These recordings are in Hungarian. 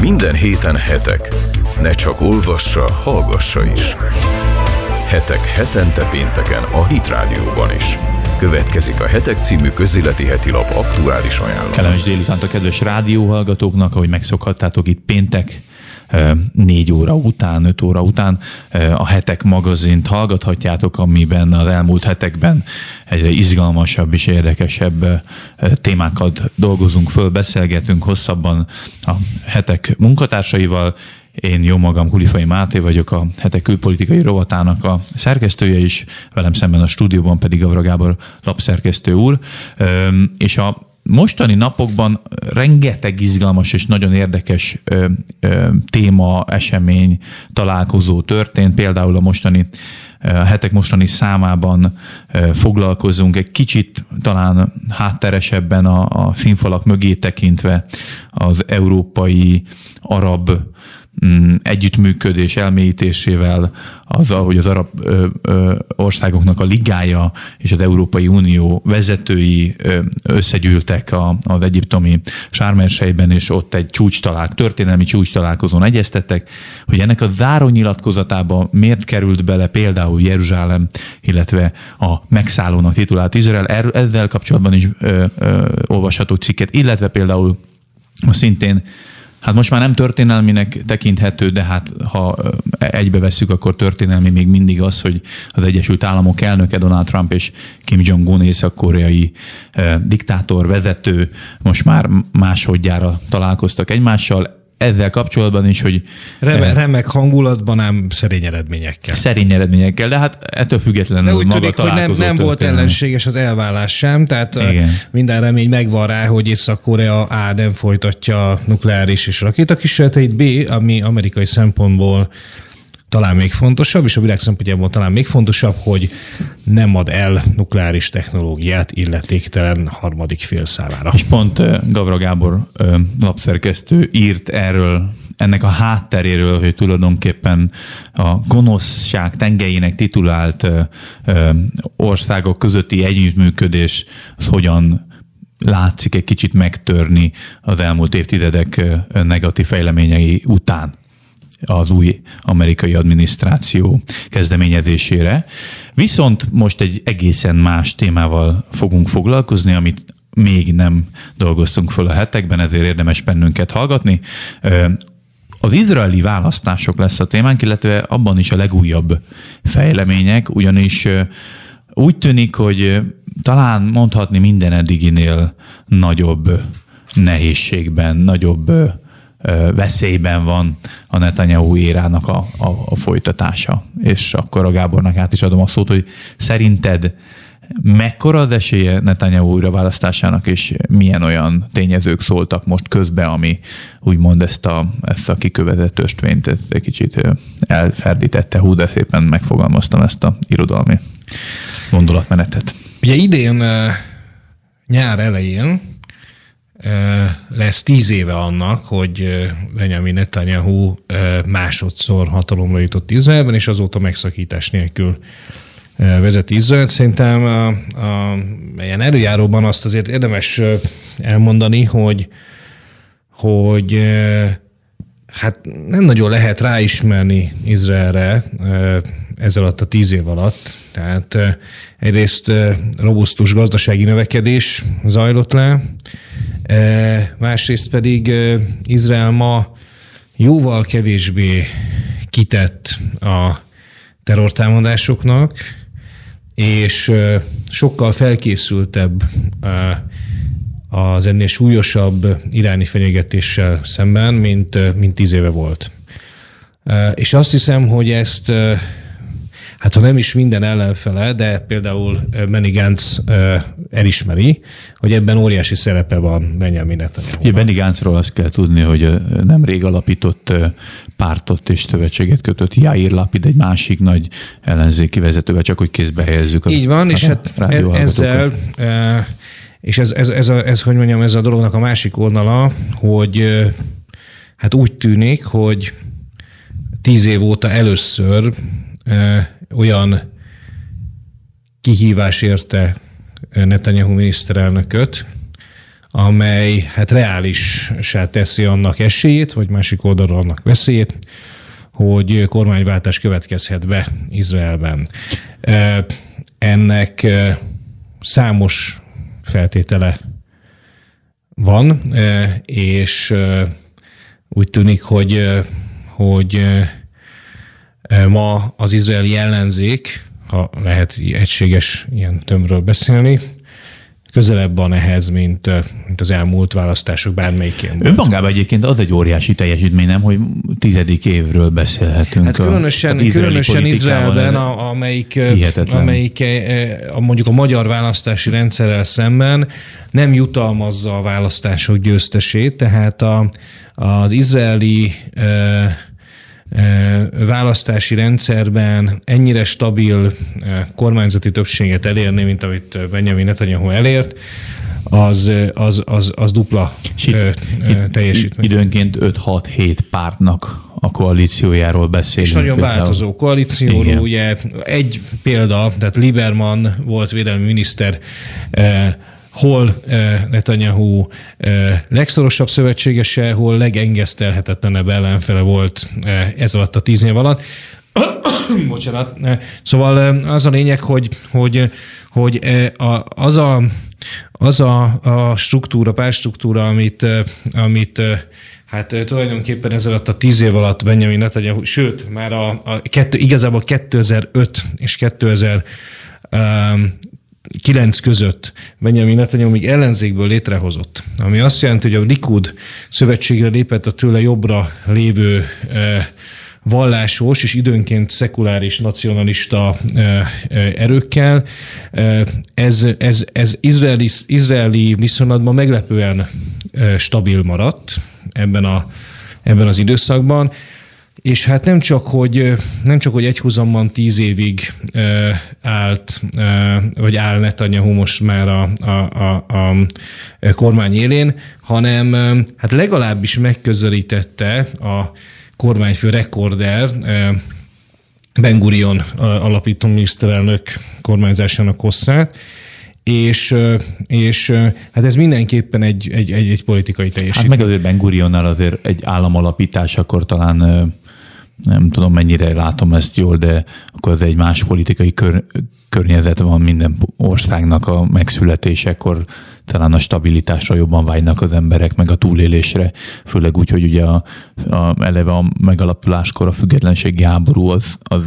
Minden héten hetek. Ne csak olvassa, hallgassa is. Hetek hetente pénteken a Hit Rádióban is. Következik a Hetek című közéleti heti lap aktuális ajánlata. Kellemes délutánt a kedves rádióhallgatóknak, ahogy megszokhattátok itt péntek, négy óra után, öt óra után a hetek magazint hallgathatjátok, amiben az elmúlt hetekben egyre izgalmasabb és érdekesebb témákat dolgozunk föl, beszélgetünk hosszabban a hetek munkatársaival, én jó magam Kulifai Máté vagyok, a hetek külpolitikai rovatának a szerkesztője is, velem szemben a stúdióban pedig Avra Gábor lapszerkesztő úr, és a mostani napokban rengeteg izgalmas és nagyon érdekes ö, ö, téma, esemény, találkozó történt. Például a mostani a hetek mostani számában foglalkozunk egy kicsit talán hátteresebben a, a színfalak mögé tekintve az európai arab együttműködés elmélyítésével, azzal, hogy az arab országoknak a ligája és az Európai Unió vezetői összegyűltek az egyiptomi sármersejben, és ott egy csúcs találk, történelmi csúcs találkozón egyeztettek, hogy ennek a záró nyilatkozatába miért került bele például Jeruzsálem, illetve a megszállónak titulált Izrael. Ezzel kapcsolatban is olvasható cikket, illetve például a szintén Hát most már nem történelminek tekinthető, de hát ha egybe vesszük, akkor történelmi még mindig az, hogy az Egyesült Államok elnöke Donald Trump és Kim Jong-un észak-koreai diktátor, vezető most már másodjára találkoztak egymással ezzel kapcsolatban is, hogy... Reme, eh, remek hangulatban, ám szerény eredményekkel. Szerény eredményekkel, de hát ettől függetlenül de úgy maga tűnik, hogy nem, nem volt ellenséges az elvállás sem, tehát eh, Igen. minden remény megvan rá, hogy Észak-Korea A nem folytatja nukleáris és rakétakísérleteit, B, ami amerikai szempontból talán még fontosabb, és a világ szempontjából talán még fontosabb, hogy nem ad el nukleáris technológiát illetéktelen harmadik fél számára. És pont Gavra Gábor lapszerkesztő írt erről ennek a hátteréről, hogy tulajdonképpen a gonoszság tengelyének titulált országok közötti együttműködés az hogyan látszik egy kicsit megtörni az elmúlt évtizedek negatív fejleményei után az új amerikai adminisztráció kezdeményezésére. Viszont most egy egészen más témával fogunk foglalkozni, amit még nem dolgoztunk föl a hetekben, ezért érdemes bennünket hallgatni. Az izraeli választások lesz a témánk, illetve abban is a legújabb fejlemények, ugyanis úgy tűnik, hogy talán mondhatni minden eddiginél nagyobb nehézségben, nagyobb veszélyben van a Netanyahu érának a, a, a folytatása. És akkor a Gábornak át is adom a szót, hogy szerinted mekkora az esélye Netanyahu újraválasztásának, és milyen olyan tényezők szóltak most közbe, ami úgymond ezt a, ezt a kikövetett östvényt ezt egy kicsit elferdítette. Hú, de szépen megfogalmaztam ezt a irodalmi gondolatmenetet. Ugye idén nyár elején lesz tíz éve annak, hogy Benjamin Netanyahu másodszor hatalomra jutott Izraelben, és azóta megszakítás nélkül vezet Izrael. Szerintem a, a, ilyen előjáróban azt azért érdemes elmondani, hogy, hogy hát nem nagyon lehet ráismerni Izraelre ez alatt a tíz év alatt. Tehát egyrészt robusztus gazdasági növekedés zajlott le, másrészt pedig Izrael ma jóval kevésbé kitett a terrortámadásoknak, és sokkal felkészültebb az ennél súlyosabb iráni fenyegetéssel szemben, mint, mint tíz éve volt. És azt hiszem, hogy ezt hát ha nem is minden ellenfele, de például Benny Gantz elismeri, hogy ebben óriási szerepe van Benjamin Netanyahu. Benny Gantzról azt kell tudni, hogy nemrég alapított pártot és szövetséget kötött Jair Lapid egy másik nagy ellenzéki vezetővel, csak hogy kézbe helyezzük. Így van, a és hát ezzel és ez, ez, ez, a, ez, hogy mondjam, ez a dolognak a másik oldala, hogy hát úgy tűnik, hogy tíz év óta először olyan kihívás érte Netanyahu miniszterelnököt, amely hát reálissá teszi annak esélyét, vagy másik oldalról annak veszélyét, hogy kormányváltás következhet be Izraelben. Ennek számos feltétele van, és úgy tűnik, hogy, hogy ma az izraeli ellenzék, ha lehet egységes ilyen tömről beszélni, közelebb van ehhez, mint, mint az elmúlt választások bármelyikén. Önmagában egyébként az egy óriási teljesítmény, nem, hogy tizedik évről beszélhetünk. Hát különösen, a, különösen Izraelben, a, amelyik, amelyik a, mondjuk a magyar választási rendszerrel szemben nem jutalmazza a választások győztesét, tehát a, az izraeli választási rendszerben ennyire stabil kormányzati többséget elérni, mint amit Benjamin Netanyahu elért, az, az, az, az dupla itt, teljesítmény. Időnként 5-6-7 pártnak a koalíciójáról beszélünk. És nagyon például. változó koalícióról, Igen. ugye egy példa, tehát Lieberman volt védelmi miniszter, hol Netanyahu legszorosabb szövetségese, hol legengesztelhetetlenebb ellenfele volt ez alatt a tíz év alatt. Bocsánat. Szóval az a lényeg, hogy, hogy, hogy az a, az a, a struktúra, párstruktúra, amit, amit hát tulajdonképpen ez alatt a tíz év alatt Benjamin Netanyahu, sőt, már a, a kettő, igazából 2005 és 2000 kilenc között Benjamin Netanyahu még ellenzékből létrehozott, ami azt jelenti, hogy a Likud szövetségre lépett a tőle jobbra lévő eh, vallásos és időnként szekuláris nacionalista eh, eh, erőkkel. Ez, ez, ez izraeli, izraeli viszonylatban meglepően stabil maradt ebben, a, ebben az időszakban. És hát nem csak, hogy, nem csak, hogy egyhuzamban tíz évig állt, vagy áll Netanyahu most már a, a, a, a kormány élén, hanem hát legalábbis megközelítette a kormányfő rekorder, Ben Gurion alapító miniszterelnök kormányzásának hosszát, és, és hát ez mindenképpen egy, egy, egy, egy politikai teljesítmény. Hát meg azért Ben Gurionnál azért egy államalapítás, akkor talán nem tudom mennyire látom ezt jól, de akkor ez egy más politikai kör, környezet van minden országnak a megszületésekor, talán a stabilitásra jobban vágynak az emberek, meg a túlélésre, főleg úgy, hogy ugye a, a, eleve a megalapuláskor a függetlenségi háború az, az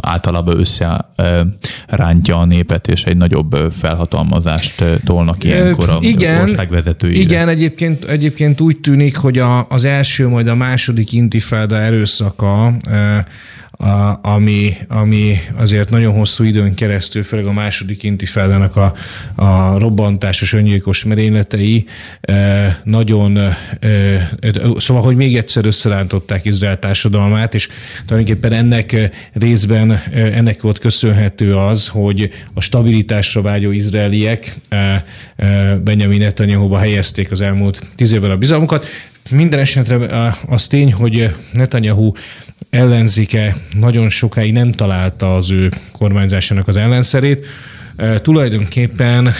általában összerántja a népet, és egy nagyobb felhatalmazást tolnak ilyenkor a igen, ország vezetőire. Igen, egyébként, egyébként úgy tűnik, hogy a, az első, majd a második intifáda erőszaka ami, ami azért nagyon hosszú időn keresztül, főleg a második intifádának a, a robbantásos, öngyilkos merényletei e, nagyon, e, szóval, hogy még egyszer összerántották Izrael társadalmát, és tulajdonképpen ennek részben ennek volt köszönhető az, hogy a stabilitásra vágyó izraeliek e, Benjamin Netanyahu-ba helyezték az elmúlt tíz évben a bizalmukat. Minden esetre az tény, hogy Netanyahu ellenzéke nagyon sokáig nem találta az ő kormányzásának az ellenszerét. Tulajdonképpen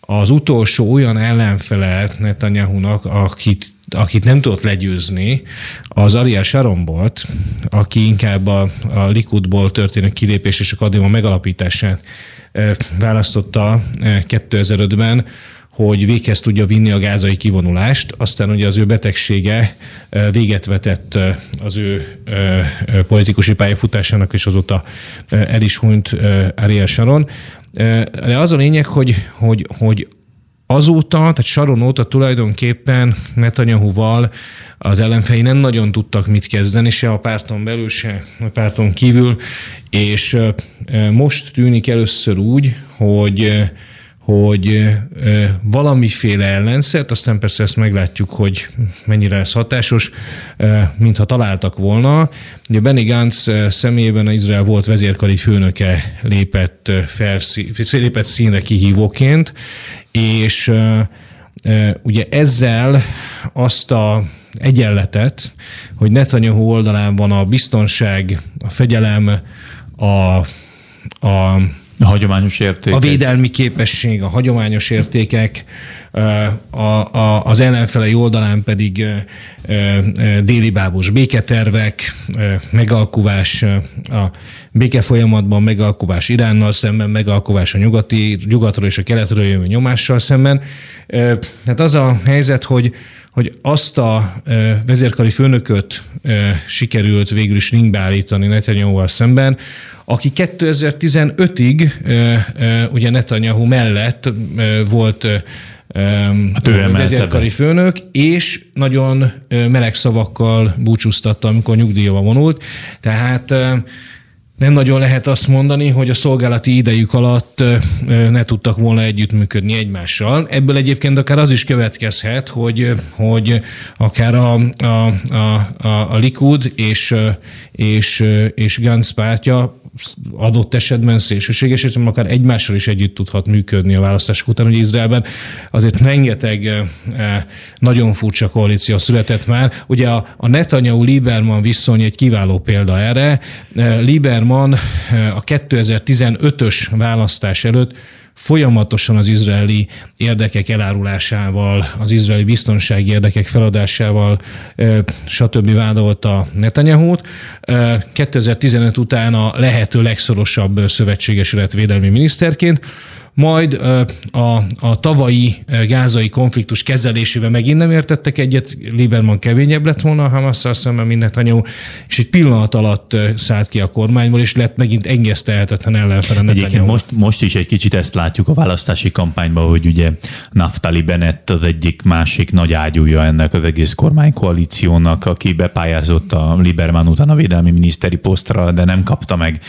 az utolsó olyan ellenfele Netanyahu-nak, akit akit nem tudott legyőzni, az Ariel Sharon volt, aki inkább a, a Likudból történő kilépés és a Kadima megalapítását választotta 2005-ben, hogy véghez tudja vinni a gázai kivonulást. Aztán ugye az ő betegsége véget vetett az ő politikusi pályafutásának, és azóta el is hunyt Ariel Sharon. De az a lényeg, hogy, hogy, hogy azóta, tehát Sharon óta tulajdonképpen Netanyahu-val az ellenfei nem nagyon tudtak mit kezdeni, se a párton belül, se a párton kívül, és most tűnik először úgy, hogy hogy valamiféle ellenszert, aztán persze ezt meglátjuk, hogy mennyire ez hatásos, mintha találtak volna. Ugye Benny Gantz személyében az Izrael volt vezérkari főnöke lépett, felszí, lépett színre kihívóként, és ugye ezzel azt a egyenletet, hogy Netanyahu oldalán van a biztonság, a fegyelem, a, a A hagyományos értékek. A védelmi képesség, a hagyományos értékek, a, a, az ellenfelei oldalán pedig déli bábos béketervek, megalkuvás a béke folyamatban, megalkuvás Iránnal szemben, megalkuvás a nyugati, nyugatról és a keletről jövő nyomással szemben. Tehát az a helyzet, hogy hogy azt a vezérkari főnököt sikerült végül is ringbe állítani Netanyahu-val szemben, aki 2015-ig ugye Netanyahu mellett volt hát vezérkari főnök, és nagyon meleg szavakkal búcsúztatta, amikor nyugdíjba vonult. Tehát nem nagyon lehet azt mondani, hogy a szolgálati idejük alatt ne tudtak volna együttműködni egymással. Ebből egyébként akár az is következhet, hogy, hogy akár a, a, a, a Likud és, és, és Gantz pártja adott esetben szélsőséges, és akár egymással is együtt tudhat működni a választások után, hogy Izraelben azért rengeteg nagyon furcsa koalíció született már. Ugye a, a Netanyahu-Lieberman viszony egy kiváló példa erre. Lieberman a 2015-ös választás előtt folyamatosan az izraeli érdekek elárulásával, az izraeli biztonsági érdekek feladásával, stb. vádolta Netanyahu-t. 2015 után a lehető legszorosabb szövetséges lett védelmi miniszterként majd a, a tavalyi gázai konfliktus kezelésében megint nem értettek egyet, Lieberman keményebb lett volna a Hamasszal szemben, mint Netanyahu, és egy pillanat alatt szállt ki a kormányból, és lett megint engesztelhetetlen ellenfele Netanyahu. Most, most is egy kicsit ezt látjuk a választási kampányban, hogy ugye Naftali Bennett az egyik másik nagy ágyúja ennek az egész kormánykoalíciónak, aki bepályázott a Lieberman után a védelmi miniszteri posztra, de nem kapta meg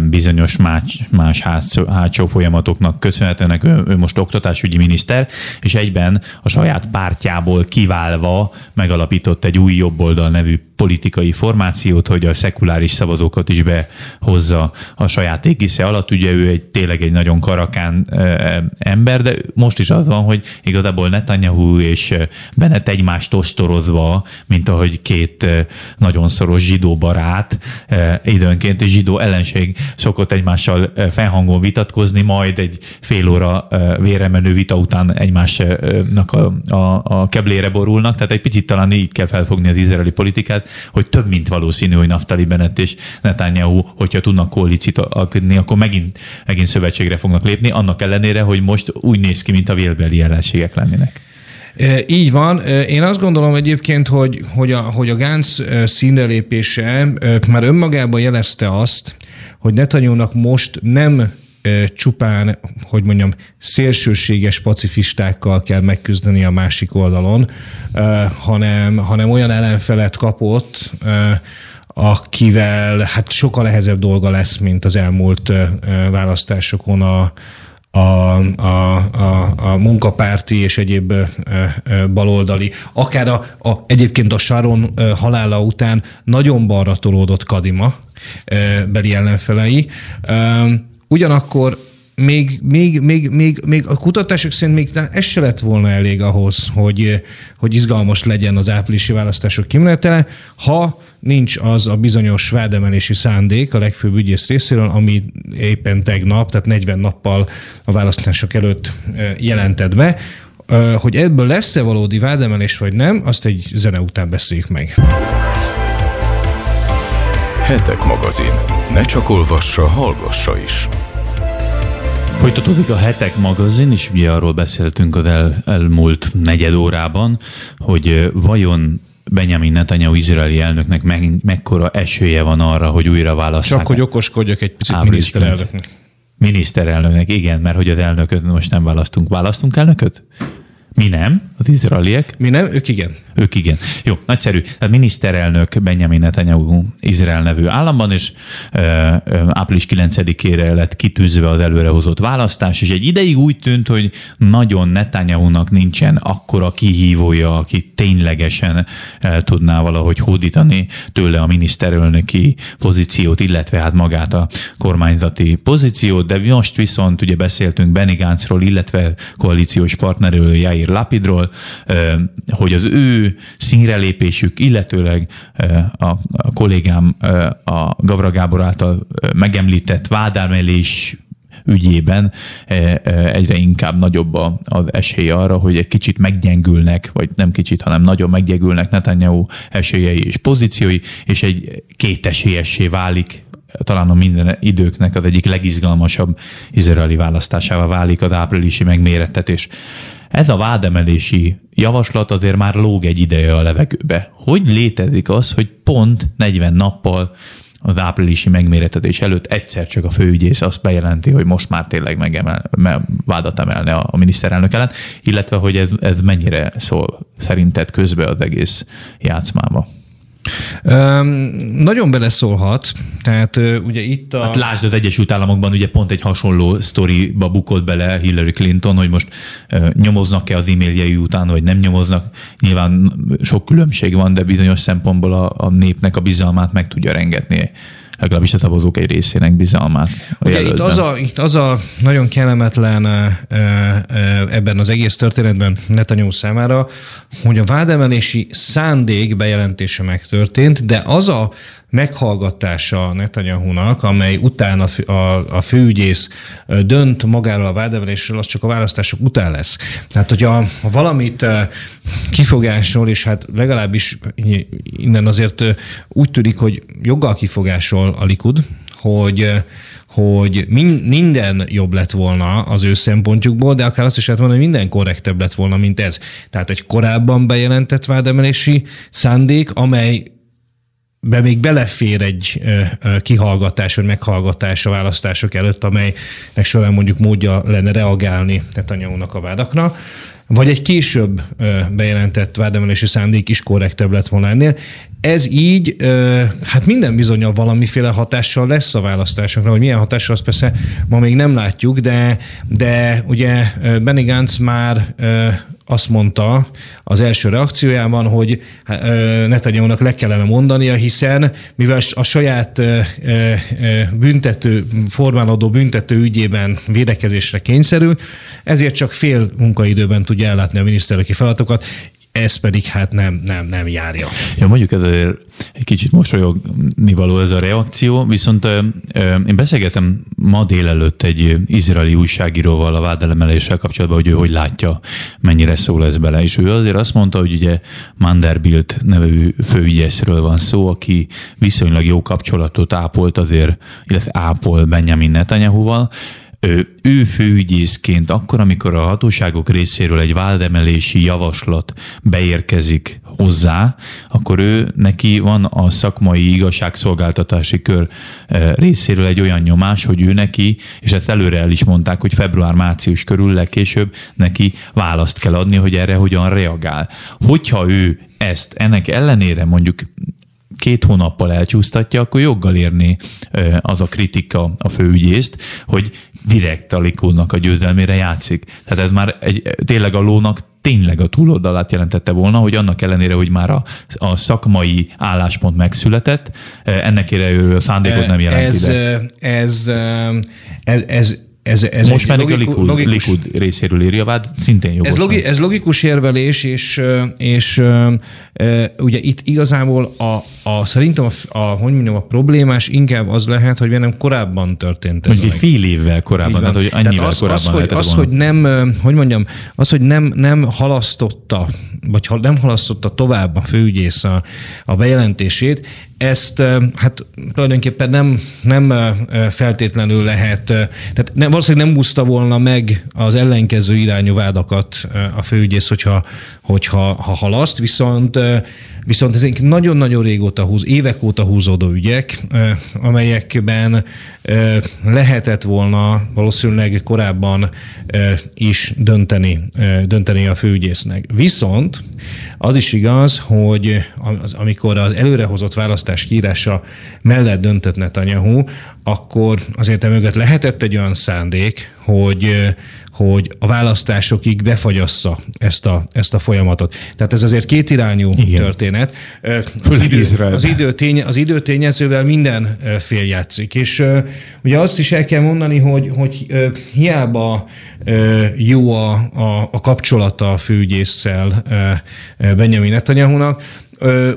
bizonyos más, más ház, hátsó folyamatok dolgoknak köszönhetően ő, ő most oktatásügyi miniszter, és egyben a saját pártjából kiválva megalapított egy új jobboldal nevű politikai formációt, hogy a szekuláris szavazókat is behozza a saját égisze alatt. Ugye ő egy tényleg egy nagyon karakán ember, de most is az van, hogy igazából Netanyahu és Bennett egymást ostorozva, mint ahogy két nagyon szoros zsidó barát, időnként és zsidó ellenség szokott egymással felhangon vitatkozni, majd egy fél óra véremenő vita után egymásnak a, a, a keblére borulnak, tehát egy picit talán így kell felfogni az izraeli politikát, hogy több mint valószínű, hogy Naftali Bennett és Netanyahu, hogyha tudnak koalíciót alkotni, akkor megint, megint szövetségre fognak lépni, annak ellenére, hogy most úgy néz ki, mint a vélbeli ellenségek lennének. Így van. Én azt gondolom egyébként, hogy, hogy a, hogy a Gánc színrelépése már önmagában jelezte azt, hogy Netanyahu-nak most nem csupán, hogy mondjam, szélsőséges pacifistákkal kell megküzdeni a másik oldalon, hanem, hanem olyan ellenfelet kapott, akivel hát sokkal nehezebb dolga lesz, mint az elmúlt választásokon a, a, a, a, a munkapárti és egyéb baloldali, akár a, a, egyébként a Sharon halála után nagyon balra tolódott Kadima beli ellenfelei. Ugyanakkor még, még, még, még, még a kutatások szerint még ez se lett volna elég ahhoz, hogy, hogy izgalmas legyen az áprilisi választások kimenetele, ha nincs az a bizonyos vádemelési szándék a legfőbb ügyész részéről, ami éppen tegnap, tehát 40 nappal a választások előtt jelentett be. Hogy ebből lesz-e valódi vádemelés vagy nem, azt egy zene után beszéljük meg. Hetek magazin. Ne csak olvassa, hallgassa is. Folytatódik a Hetek magazin, és ugye arról beszéltünk az el, elmúlt negyed órában, hogy vajon Benjamin Netanyahu izraeli elnöknek meg, mekkora esélye van arra, hogy újra válasszák. Csak hogy okoskodjak egy picit miniszterelnöknek. Miniszterelnöknek, igen, mert hogy az elnököt most nem választunk. Választunk elnököt? Mi nem, az izraeliek. Mi nem, ők igen. Ők igen. Jó, nagyszerű. Tehát miniszterelnök Benjamin Netanyahu Izrael nevű államban, és ö, ö, április 9-ére lett kitűzve az előrehozott választás, és egy ideig úgy tűnt, hogy nagyon Netanyahu-nak nincsen akkora kihívója, aki ténylegesen el tudná valahogy hódítani tőle a miniszterelnöki pozíciót, illetve hát magát a kormányzati pozíciót, de most viszont ugye beszéltünk Benny Gáncról, illetve koalíciós partnerről Jair Lapidról, hogy az ő színrelépésük, illetőleg a, a kollégám a Gavra Gábor által megemlített vádámelés ügyében egyre inkább nagyobb az esély arra, hogy egy kicsit meggyengülnek, vagy nem kicsit, hanem nagyon meggyengülnek Netanyahu esélyei és pozíciói, és egy kétesélyessé válik talán a minden időknek az egyik legizgalmasabb izraeli választásával válik az áprilisi megmérettetés. Ez a vádemelési javaslat azért már lóg egy ideje a levegőbe. Hogy létezik az, hogy pont 40 nappal az áprilisi megméretetés előtt egyszer csak a főügyész azt bejelenti, hogy most már tényleg megemel, me, vádat emelne a, a miniszterelnök ellen, illetve hogy ez, ez mennyire szól szerinted közbe az egész játszmába? Um, nagyon beleszólhat, tehát uh, ugye itt a... Hát lásd, az Egyesült Államokban ugye pont egy hasonló sztoriba bukott bele Hillary Clinton, hogy most uh, nyomoznak-e az e-mailjei után, vagy nem nyomoznak. Nyilván sok különbség van, de bizonyos szempontból a, a népnek a bizalmát meg tudja rengetni legalábbis a szavazók egy részének bizalmát. A Ugye itt az, a, itt az a nagyon kellemetlen ebben az egész történetben Netanyahu számára, hogy a vádemelési szándék bejelentése megtörtént, de az a meghallgatása Netanyahu-nak, amely utána a, a, a főügyész dönt magáról a vádemelésről, az csak a választások után lesz. Tehát, hogyha valamit kifogásol, és hát legalábbis innen azért úgy tűnik, hogy joggal kifogásol a Likud, hogy hogy minden jobb lett volna az ő szempontjukból, de akár azt is lehet mondani, hogy minden korrektebb lett volna, mint ez. Tehát egy korábban bejelentett vádemelési szándék, amely be még belefér egy kihallgatás vagy meghallgatás a választások előtt, amelynek során mondjuk módja lenne reagálni Netanyahu-nak a vádakra, vagy egy később bejelentett vádemelési szándék is korrektebb lett volna ennél. Ez így, hát minden bizonyal valamiféle hatással lesz a választásokra, hogy milyen hatással, azt persze ma még nem látjuk, de, de ugye Benny Gantz már azt mondta az első reakciójában, hogy Netanyahu-nak le kellene mondania, hiszen mivel a saját büntető, formálódó büntető ügyében védekezésre kényszerül, ezért csak fél munkaidőben tudja ellátni a miniszterelnöki feladatokat ez pedig hát nem, nem, nem járja. Ja, mondjuk ez egy kicsit mosolyogni való ez a reakció, viszont én beszélgetem ma délelőtt egy izraeli újságíróval a vádelemeléssel kapcsolatban, hogy ő hogy látja, mennyire szól ez bele. És ő azért azt mondta, hogy ugye Manderbilt nevű főügyészről van szó, aki viszonylag jó kapcsolatot ápolt azért, illetve ápol Benjamin Netanyahu-val, ő főügyészként akkor, amikor a hatóságok részéről egy váldemelési javaslat beérkezik hozzá, akkor ő neki van a szakmai igazságszolgáltatási kör részéről egy olyan nyomás, hogy ő neki, és ezt előre el is mondták, hogy február-március körül legkésőbb neki választ kell adni, hogy erre hogyan reagál. Hogyha ő ezt ennek ellenére mondjuk két hónappal elcsúsztatja, akkor joggal érni az a kritika a főügyészt, hogy direkt a Likódnak a győzelmére játszik. Tehát ez már egy, tényleg a lónak tényleg a túloldalát jelentette volna, hogy annak ellenére, hogy már a, a szakmai álláspont megszületett, ennek ő a szándékot nem jelenti. Ez, ez, ez, ez ez, ez Most már logikus, a Likud, logikus, Likud részéről írja vád, szintén jogos. Ez, logi, ez logikus érvelés, és, és e, ugye itt igazából a, a szerintem a, a, hogy mondjam, a problémás inkább az lehet, hogy nem korábban történt ez. Mondjuk egy fél évvel korábban, tehát hogy annyival az, korábban az, hogy, az, hogy nem, hogy mondjam, az, hogy nem, nem halasztotta, vagy nem halasztotta tovább a főügyész a, a bejelentését, ezt hát tulajdonképpen nem, nem feltétlenül lehet, tehát nem, valószínűleg nem buszta volna meg az ellenkező irányú vádakat a főügyész, hogyha, hogyha ha halaszt, viszont, viszont ezek nagyon-nagyon régóta húz, évek óta húzódó ügyek, amelyekben lehetett volna valószínűleg korábban is dönteni, dönteni a főügyésznek. Viszont az is igaz, hogy az, amikor az előrehozott választás kiírása mellett döntött Netanyahu, akkor azért emögött lehetett egy olyan szándék, hogy hogy a választásokig befagyassza ezt a, ezt a folyamatot. Tehát ez azért kétirányú Igen. történet. Az, idő, az, időtény, az időtényezővel minden fél játszik. És ugye azt is el kell mondani, hogy, hogy hiába jó a, a, a kapcsolata a főügyészsel Benjamin Netanyahu-nak,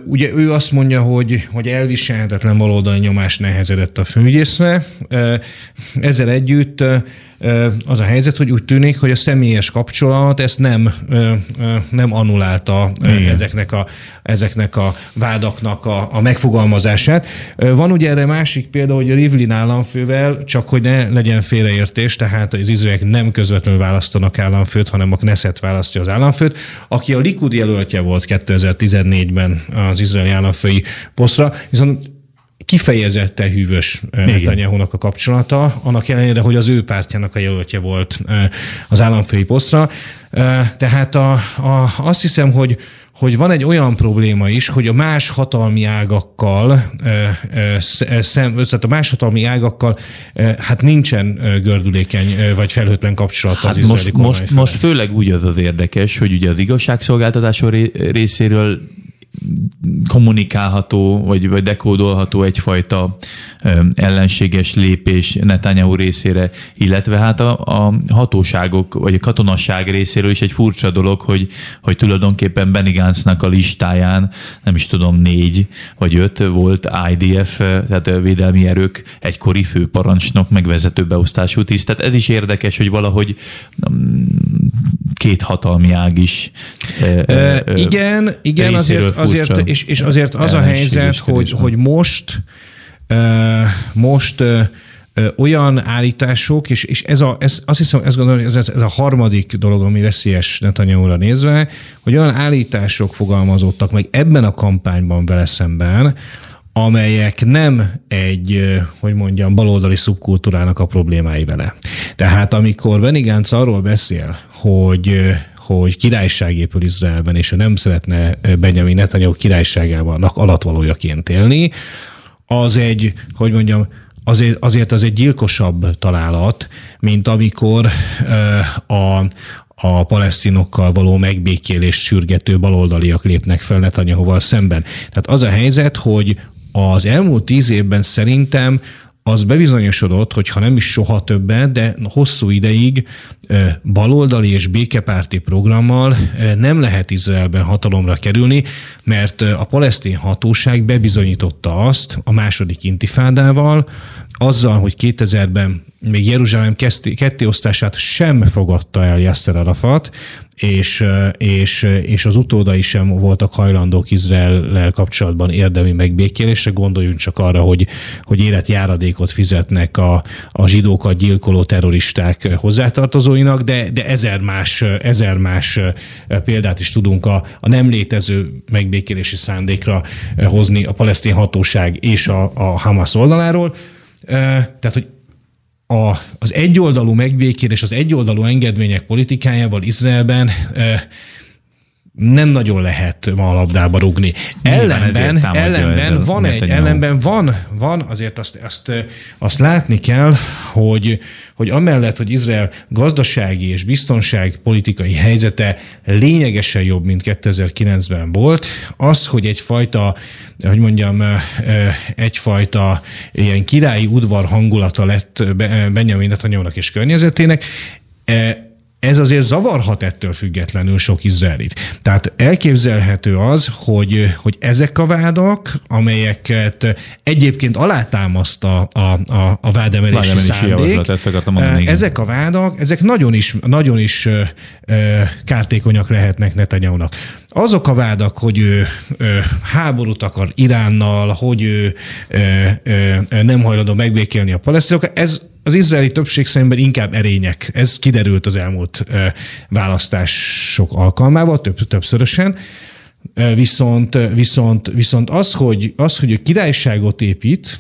Ugye ő azt mondja, hogy, hogy elviselhetetlen baloldali nyomás nehezedett a főügyészre. Ezzel együtt az a helyzet, hogy úgy tűnik, hogy a személyes kapcsolat ezt nem, nem annulálta ezeknek a, ezeknek a vádaknak a, a megfogalmazását. Van ugye erre másik példa, hogy a Rivlin államfővel, csak hogy ne legyen félreértés, tehát az izraeliek nem közvetlenül választanak államfőt, hanem a Knesset választja az államfőt, aki a Likud jelöltje volt 2014-ben az izraeli államfői posztra, viszont kifejezetten hűvös eh, netanyahu a kapcsolata, annak ellenére, hogy az ő pártjának a jelöltje volt eh, az államfői posztra. Eh, tehát a, a, azt hiszem, hogy hogy van egy olyan probléma is, hogy a más hatalmi ágakkal, szem, tehát a más hatalmi ágakkal hát nincsen gördülékeny vagy felhőtlen kapcsolat hát az most, most, most főleg úgy az az érdekes, hogy ugye az igazságszolgáltatások részéről kommunikálható, vagy, vagy dekódolható egyfajta ellenséges lépés Netanyahu részére, illetve hát a, a hatóságok, vagy a katonasság részéről is egy furcsa dolog, hogy, hogy tulajdonképpen Benny Gantz-nak a listáján, nem is tudom, négy vagy öt volt IDF, tehát a védelmi erők egykori főparancsnok, megvezető beosztású tiszt. Tehát ez is érdekes, hogy valahogy mm, két hatalmi ág is. E, igen, igen, azért, azért és, és azért az a helyzet, hogy, hogy most most olyan állítások, és, és ez, a, ez azt hiszem, ez, gondolom, ez, ez a harmadik dolog, ami veszélyes netanyahu nézve, hogy olyan állítások fogalmazottak meg ebben a kampányban vele szemben, amelyek nem egy, hogy mondjam, baloldali szubkultúrának a problémái vele. Tehát amikor Benny Gantz arról beszél, hogy hogy királyság épül Izraelben, és ő nem szeretne Benjamin Netanyahu királyságában alatvalójaként élni, az egy, hogy mondjam, azért, azért az egy gyilkosabb találat, mint amikor a, a palesztinokkal való megbékélést sürgető baloldaliak lépnek fel Netanyahuval szemben. Tehát az a helyzet, hogy az elmúlt tíz évben szerintem az bebizonyosodott, hogy ha nem is soha többet, de hosszú ideig baloldali és békepárti programmal nem lehet Izraelben hatalomra kerülni, mert a palesztin hatóság bebizonyította azt a második intifádával, azzal, hogy 2000-ben még Jeruzsálem kettéosztását sem fogadta el Yasser Arafat, és, és, és az utódai sem voltak hajlandók Izrael kapcsolatban érdemi megbékélésre. Gondoljunk csak arra, hogy, hogy életjáradékot fizetnek a, a zsidókat gyilkoló terroristák hozzátartozóinak, de, de ezer, más, ezer más példát is tudunk a, a nem létező megbékélési szándékra hozni a palesztin hatóság és a, a Hamas oldaláról. Tehát, hogy a, az egyoldalú megbékélés, az egyoldalú engedmények politikájával Izraelben nem nagyon lehet ma a labdába rugni. Ellenben, ellenben van egy, ellenben van, van, azért azt, azt, azt látni kell, hogy, hogy amellett, hogy Izrael gazdasági és biztonságpolitikai helyzete lényegesen jobb, mint 2009-ben volt, az, hogy egyfajta, hogy mondjam, egyfajta ilyen királyi udvar hangulata lett Benjamin netanyahu és környezetének, ez azért zavarhat ettől függetlenül sok izraelit. Tehát elképzelhető az, hogy, hogy ezek a vádak, amelyeket egyébként alátámaszt a, a, a, vádemelési, szándék, mondani, ezek a vádak, ezek nagyon is, nagyon is kártékonyak lehetnek Netanyahu-nak. Azok a vádak, hogy ő, háborút akar Iránnal, hogy ő, nem hajlandó megbékélni a palesztinokat, ez az izraeli többség szemben inkább erények. Ez kiderült az elmúlt választások alkalmával, több, többszörösen. Viszont, viszont, viszont az, hogy, az, hogy a királyságot épít,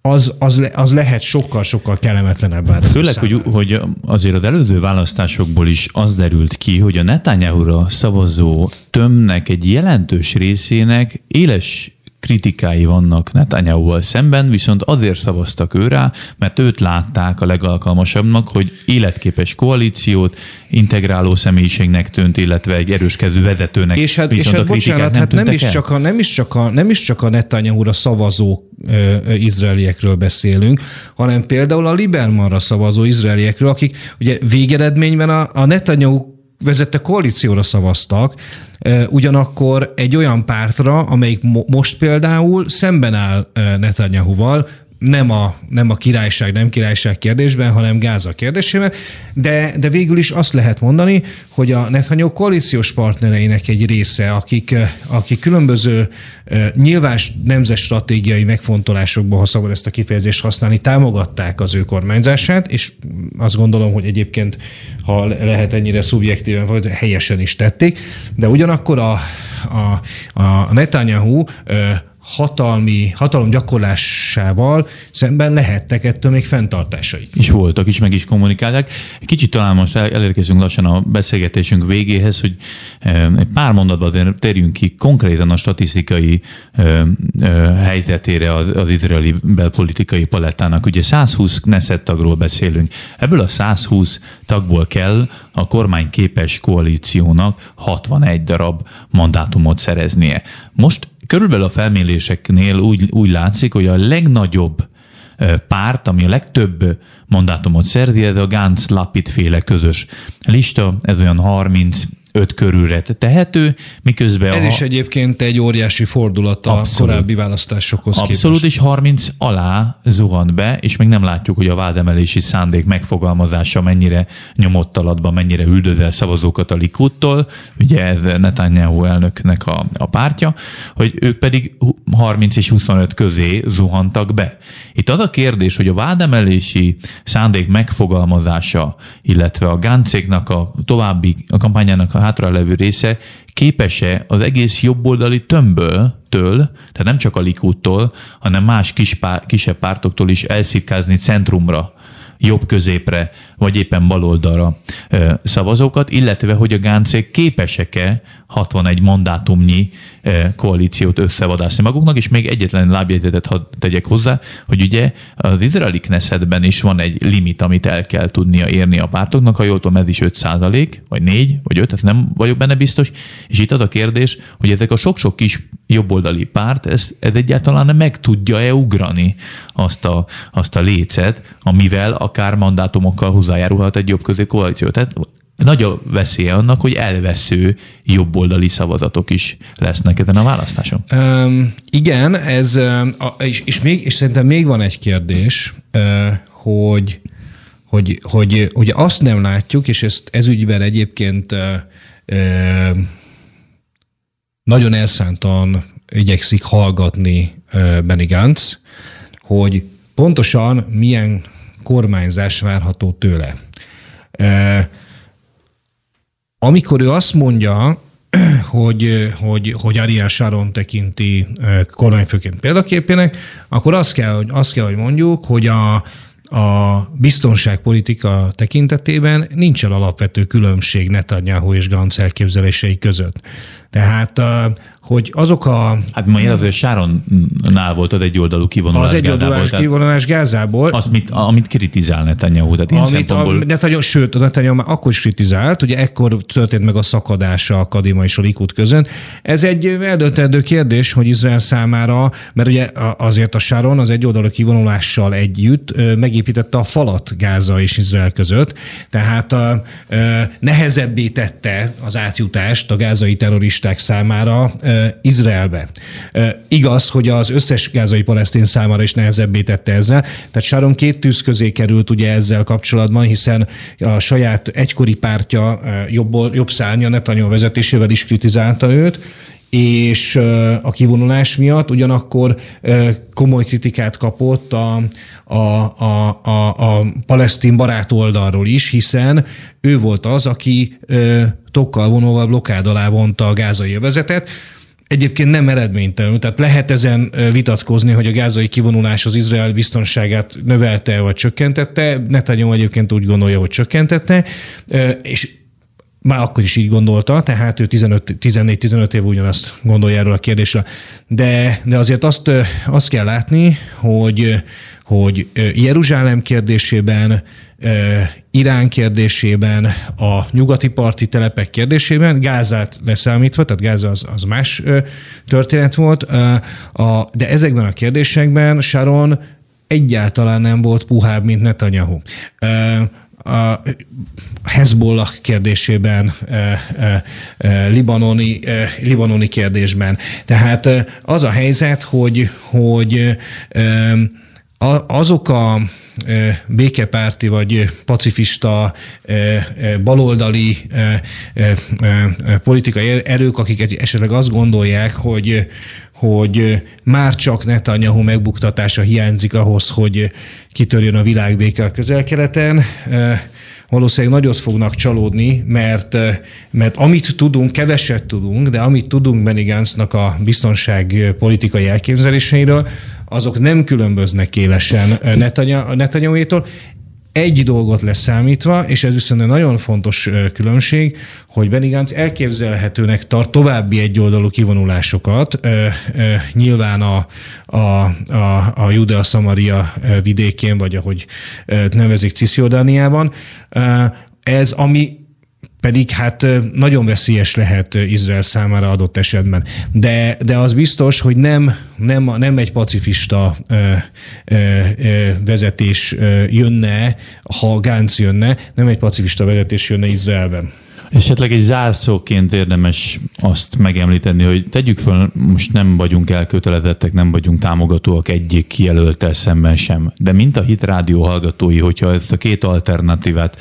az, az, az lehet sokkal-sokkal kellemetlenebb Főleg, hogy, hogy azért az előző választásokból is az derült ki, hogy a Netanyahu-ra szavazó tömnek egy jelentős részének éles kritikái vannak netanyahu szemben, viszont azért szavaztak ő rá, mert őt látták a legalkalmasabbnak, hogy életképes koalíciót, integráló személyiségnek tűnt, illetve egy erőskező vezetőnek. És hát, és hát bocsánat, nem, hát nem is, csak a, nem, is csak a, nem is csak a Netanyahu-ra szavazó ö, izraeliekről beszélünk, hanem például a Libermanra szavazó izraeliekről, akik ugye végeredményben a, a Netanyahu vezette koalícióra szavaztak, ugyanakkor egy olyan pártra, amelyik most például szemben áll Netanyahu-val, nem a, nem a királyság, nem királyság kérdésben, hanem Gáza kérdésében, de, de végül is azt lehet mondani, hogy a Netanyahu koalíciós partnereinek egy része, akik, akik különböző nyilván nemzetstratégiai megfontolásokból, ha szabad ezt a kifejezést használni, támogatták az ő kormányzását, és azt gondolom, hogy egyébként, ha lehet ennyire szubjektíven, vagy helyesen is tették, de ugyanakkor a, a, a Netanyahu hatalmi, hatalom gyakorlásával szemben lehettek ettől még fenntartásaik. És voltak is, meg is kommunikálták. Kicsit talán most elérkezünk lassan a beszélgetésünk végéhez, hogy egy pár mondatban térjünk ki konkrétan a statisztikai helyzetére az izraeli belpolitikai palettának. Ugye 120 Knesset tagról beszélünk. Ebből a 120 tagból kell a kormány képes koalíciónak 61 darab mandátumot szereznie. Most körülbelül a felméréseknél úgy, úgy látszik, hogy a legnagyobb párt, ami a legtöbb mandátumot szerzi, ez a Gantz Lapid féle közös lista, ez olyan 30 öt körülre tehető, miközben... Ez a... is egyébként egy óriási fordulat a Abszolút. korábbi választásokhoz Abszolút, képest. és 30 alá zuhant be, és még nem látjuk, hogy a vádemelési szándék megfogalmazása mennyire nyomott alatban, mennyire üldözel szavazókat a Likudtól, ugye ez Netanyahu elnöknek a, a pártja, hogy ők pedig 30 és 25 közé zuhantak be. Itt az a kérdés, hogy a vádemelési szándék megfogalmazása, illetve a Gáncéknak a további a kampányának a hátralevő része képes-e az egész jobboldali tömbből, től, tehát nem csak a Likúttól, hanem más kis pár, kisebb pártoktól is elszipkázni centrumra jobb középre, vagy éppen baloldalra szavazókat, illetve hogy a gáncék képesek-e 61 mandátumnyi koalíciót összevadászni maguknak, és még egyetlen lábjegyzetet hadd tegyek hozzá, hogy ugye az izraeli Knessetben is van egy limit, amit el kell tudnia érni a pártoknak, ha jól tudom, ez is 5 százalék, vagy 4, vagy 5, ezt nem vagyok benne biztos, és itt az a kérdés, hogy ezek a sok-sok kis jobboldali párt, ez, ez egyáltalán meg tudja-e ugrani azt a, azt a lécet, amivel akár mandátumokkal hozzájárulhat egy jobb közé koalíció. Tehát nagy a veszélye annak, hogy elvesző jobboldali szavazatok is lesznek ezen a választáson. Um, igen, ez, és, és, még, és szerintem még van egy kérdés, hogy, hogy, hogy, hogy azt nem látjuk, és ezt ez ügyben egyébként nagyon elszántan igyekszik hallgatni Benny Gantz, hogy pontosan milyen kormányzás várható tőle. Amikor ő azt mondja, hogy, hogy, hogy Ariel Sharon tekinti kormányfőként példaképének, akkor azt kell, hogy, azt kell, hogy mondjuk, hogy a, a biztonságpolitika tekintetében nincsen alapvető különbség Netanyahu és Gantz elképzelései között. Tehát hogy azok a... Hát ma azért Sáronnál volt az egy oldalú kivonulás Az egy oldalú kivonulás Gázából. Azt, mit, amit kritizál Netanyahu. Tehát ilyen amit szempontból... a Netanyahu, sőt, a Netanyahu már akkor is kritizált, ugye ekkor történt meg a szakadása a Kadima és a Likud között. Ez egy eldöntendő kérdés, hogy Izrael számára, mert ugye azért a Sáron az egy oldalú kivonulással együtt megépítette a falat Gáza és Izrael között, tehát a, a, nehezebbé tette az átjutást a gázai terroristák számára Izraelbe. Igaz, hogy az összes gázai palesztin számára is nehezebbé tette ezzel. Tehát Sharon két tűz közé került ugye ezzel kapcsolatban, hiszen a saját egykori pártja jobb, jobb szárnya Netanyahu vezetésével is kritizálta őt, és a kivonulás miatt ugyanakkor komoly kritikát kapott a, a, a, a, a palesztin barát oldalról is, hiszen ő volt az, aki tokkal vonóval blokkád alá vonta a gázai övezetet, egyébként nem eredménytelenül. Tehát lehet ezen vitatkozni, hogy a gázai kivonulás az Izrael biztonságát növelte vagy csökkentette. Netanyahu egyébként úgy gondolja, hogy csökkentette, és már akkor is így gondolta, tehát ő 14-15 év ugyanazt gondolja erről a kérdésről. De, de azért azt, azt kell látni, hogy, hogy Jeruzsálem kérdésében, Irán kérdésében, a nyugati parti telepek kérdésében, Gázát leszámítva, tehát Gáza az, az más történet volt, de ezekben a kérdésekben Sharon egyáltalán nem volt puhább, mint Netanyahu. A Hezbollah kérdésében, libanoni, libanoni kérdésben. Tehát az a helyzet, hogy, hogy azok a békepárti vagy pacifista baloldali politikai erők, akik esetleg azt gondolják, hogy hogy már csak Netanyahu megbuktatása hiányzik ahhoz, hogy kitörjön a világbéke a közel-keleten valószínűleg nagyot fognak csalódni, mert, mert amit tudunk, keveset tudunk, de amit tudunk Benny Gantz-nak a biztonság politikai elképzeléseiről, azok nem különböznek élesen Netanyahu-tól. Egy dolgot leszámítva, és ez viszont egy nagyon fontos különbség, hogy Benny Gantz elképzelhetőnek tart további egyoldalú kivonulásokat, nyilván a, a, a, a Judea-Samaria vidékén, vagy ahogy nevezik Cisziordániában. Ez, ami pedig hát nagyon veszélyes lehet Izrael számára adott esetben. De, de az biztos, hogy nem, nem, nem egy pacifista ö, ö, vezetés jönne, ha Gánc jönne, nem egy pacifista vezetés jönne Izraelben. Esetleg egy zárszóként érdemes azt megemlíteni, hogy tegyük fel, most nem vagyunk elkötelezettek, nem vagyunk támogatóak egyik kijelöltel szemben sem, de mint a Hit Rádió hallgatói, hogyha ezt a két alternatívát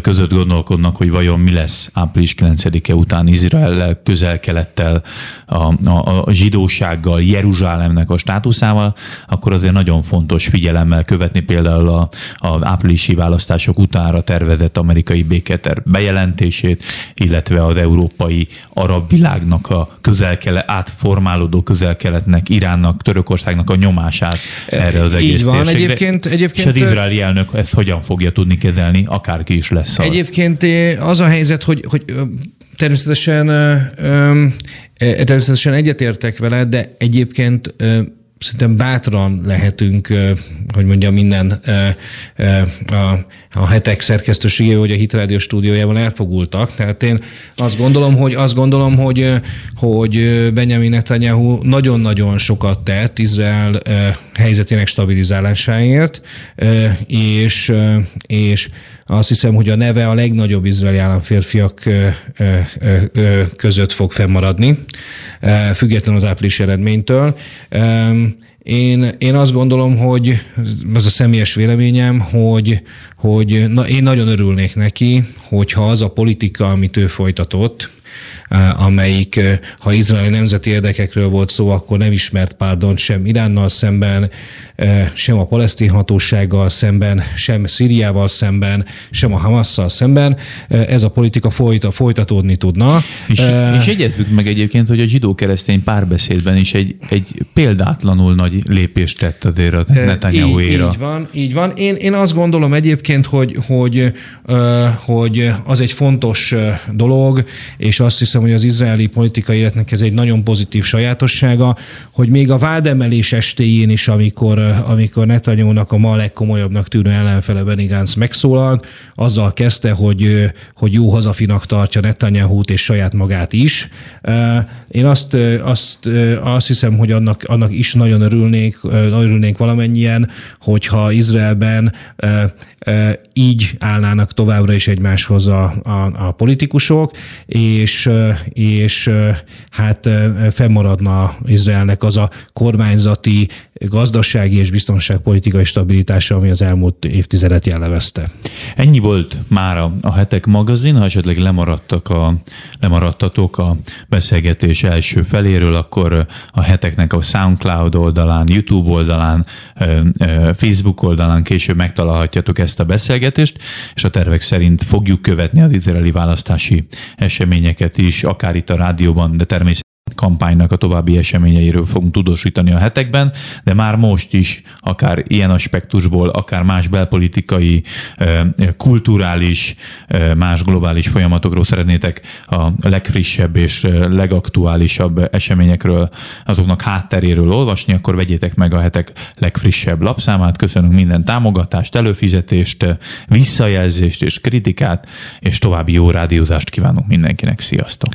között gondolkodnak, hogy vajon mi lesz április 9-e után Izrael közel-kelettel, a, a, a zsidósággal, Jeruzsálemnek a státuszával, akkor azért nagyon fontos figyelemmel követni például a, a áprilisi választások utára tervezett amerikai béketer bejelentését, illetve az európai arab világnak a közel átformálódó közel-keletnek, Iránnak, Törökországnak a nyomását erre az egész Így van, térségre. Egyébként, egyébként, és az izraeli elnök ezt hogyan fogja tudni kezelni, akárki is lesz. Az. Egyébként az a helyzet, hogy, hogy természetesen, természetesen egyetértek vele, de egyébként szerintem bátran lehetünk, hogy mondjam, minden a, a hetek szerkesztősége, hogy a Hitrádió stúdiójában elfogultak. Tehát én azt gondolom, hogy azt gondolom, hogy, hogy Benjamin Netanyahu nagyon-nagyon sokat tett Izrael helyzetének stabilizálásáért, és, és azt hiszem, hogy a neve a legnagyobb izraeli államférfiak között fog fennmaradni, független az április eredménytől. Én, én azt gondolom, hogy az a személyes véleményem, hogy, hogy na, én nagyon örülnék neki, hogyha az a politika, amit ő folytatott, amelyik, ha izraeli nemzeti érdekekről volt szó, akkor nem ismert párdont sem Iránnal szemben, sem a palesztin hatósággal szemben, sem Szíriával szemben, sem a Hamasszal szemben. Ez a politika folyta, folytatódni tudna. És, uh, és egyezzük meg egyébként, hogy a zsidó-keresztény párbeszédben is egy, egy példátlanul nagy lépést tett azért a Netanyahu így, Így van, így van. Én, én azt gondolom egyébként, hogy, hogy, hogy az egy fontos dolog, és azt hiszem, hogy az izraeli politikai életnek ez egy nagyon pozitív sajátossága, hogy még a vádemelés estéjén is, amikor, amikor Netanyahu-nak a ma legkomolyabbnak tűnő ellenfele Benny Gantz megszólalt, azzal kezdte, hogy, hogy jó hazafinak tartja Netanyahu-t és saját magát is. Én azt, azt, azt hiszem, hogy annak, annak is nagyon örülnék, örülnénk valamennyien, hogyha Izraelben így állnának továbbra is egymáshoz a, a, a politikusok, és, és hát fennmaradna Izraelnek az a kormányzati, gazdasági és biztonságpolitikai stabilitása, ami az elmúlt évtizedet jellemezte. Ennyi volt már a hetek magazin, ha esetleg lemaradtak a, lemaradtatok a beszélgetés első feléről, akkor a heteknek a SoundCloud oldalán, YouTube oldalán, Facebook oldalán később megtalálhatjátok ezt a beszélgetést, és a tervek szerint fogjuk követni az izraeli választási eseményeket is, akár itt a rádióban, de természetesen kampánynak a további eseményeiről fogunk tudósítani a hetekben, de már most is akár ilyen aspektusból, akár más belpolitikai, kulturális, más globális folyamatokról szeretnétek a legfrissebb és legaktuálisabb eseményekről, azoknak hátteréről olvasni, akkor vegyétek meg a hetek legfrissebb lapszámát. Köszönünk minden támogatást, előfizetést, visszajelzést és kritikát, és további jó rádiózást kívánunk mindenkinek. Sziasztok!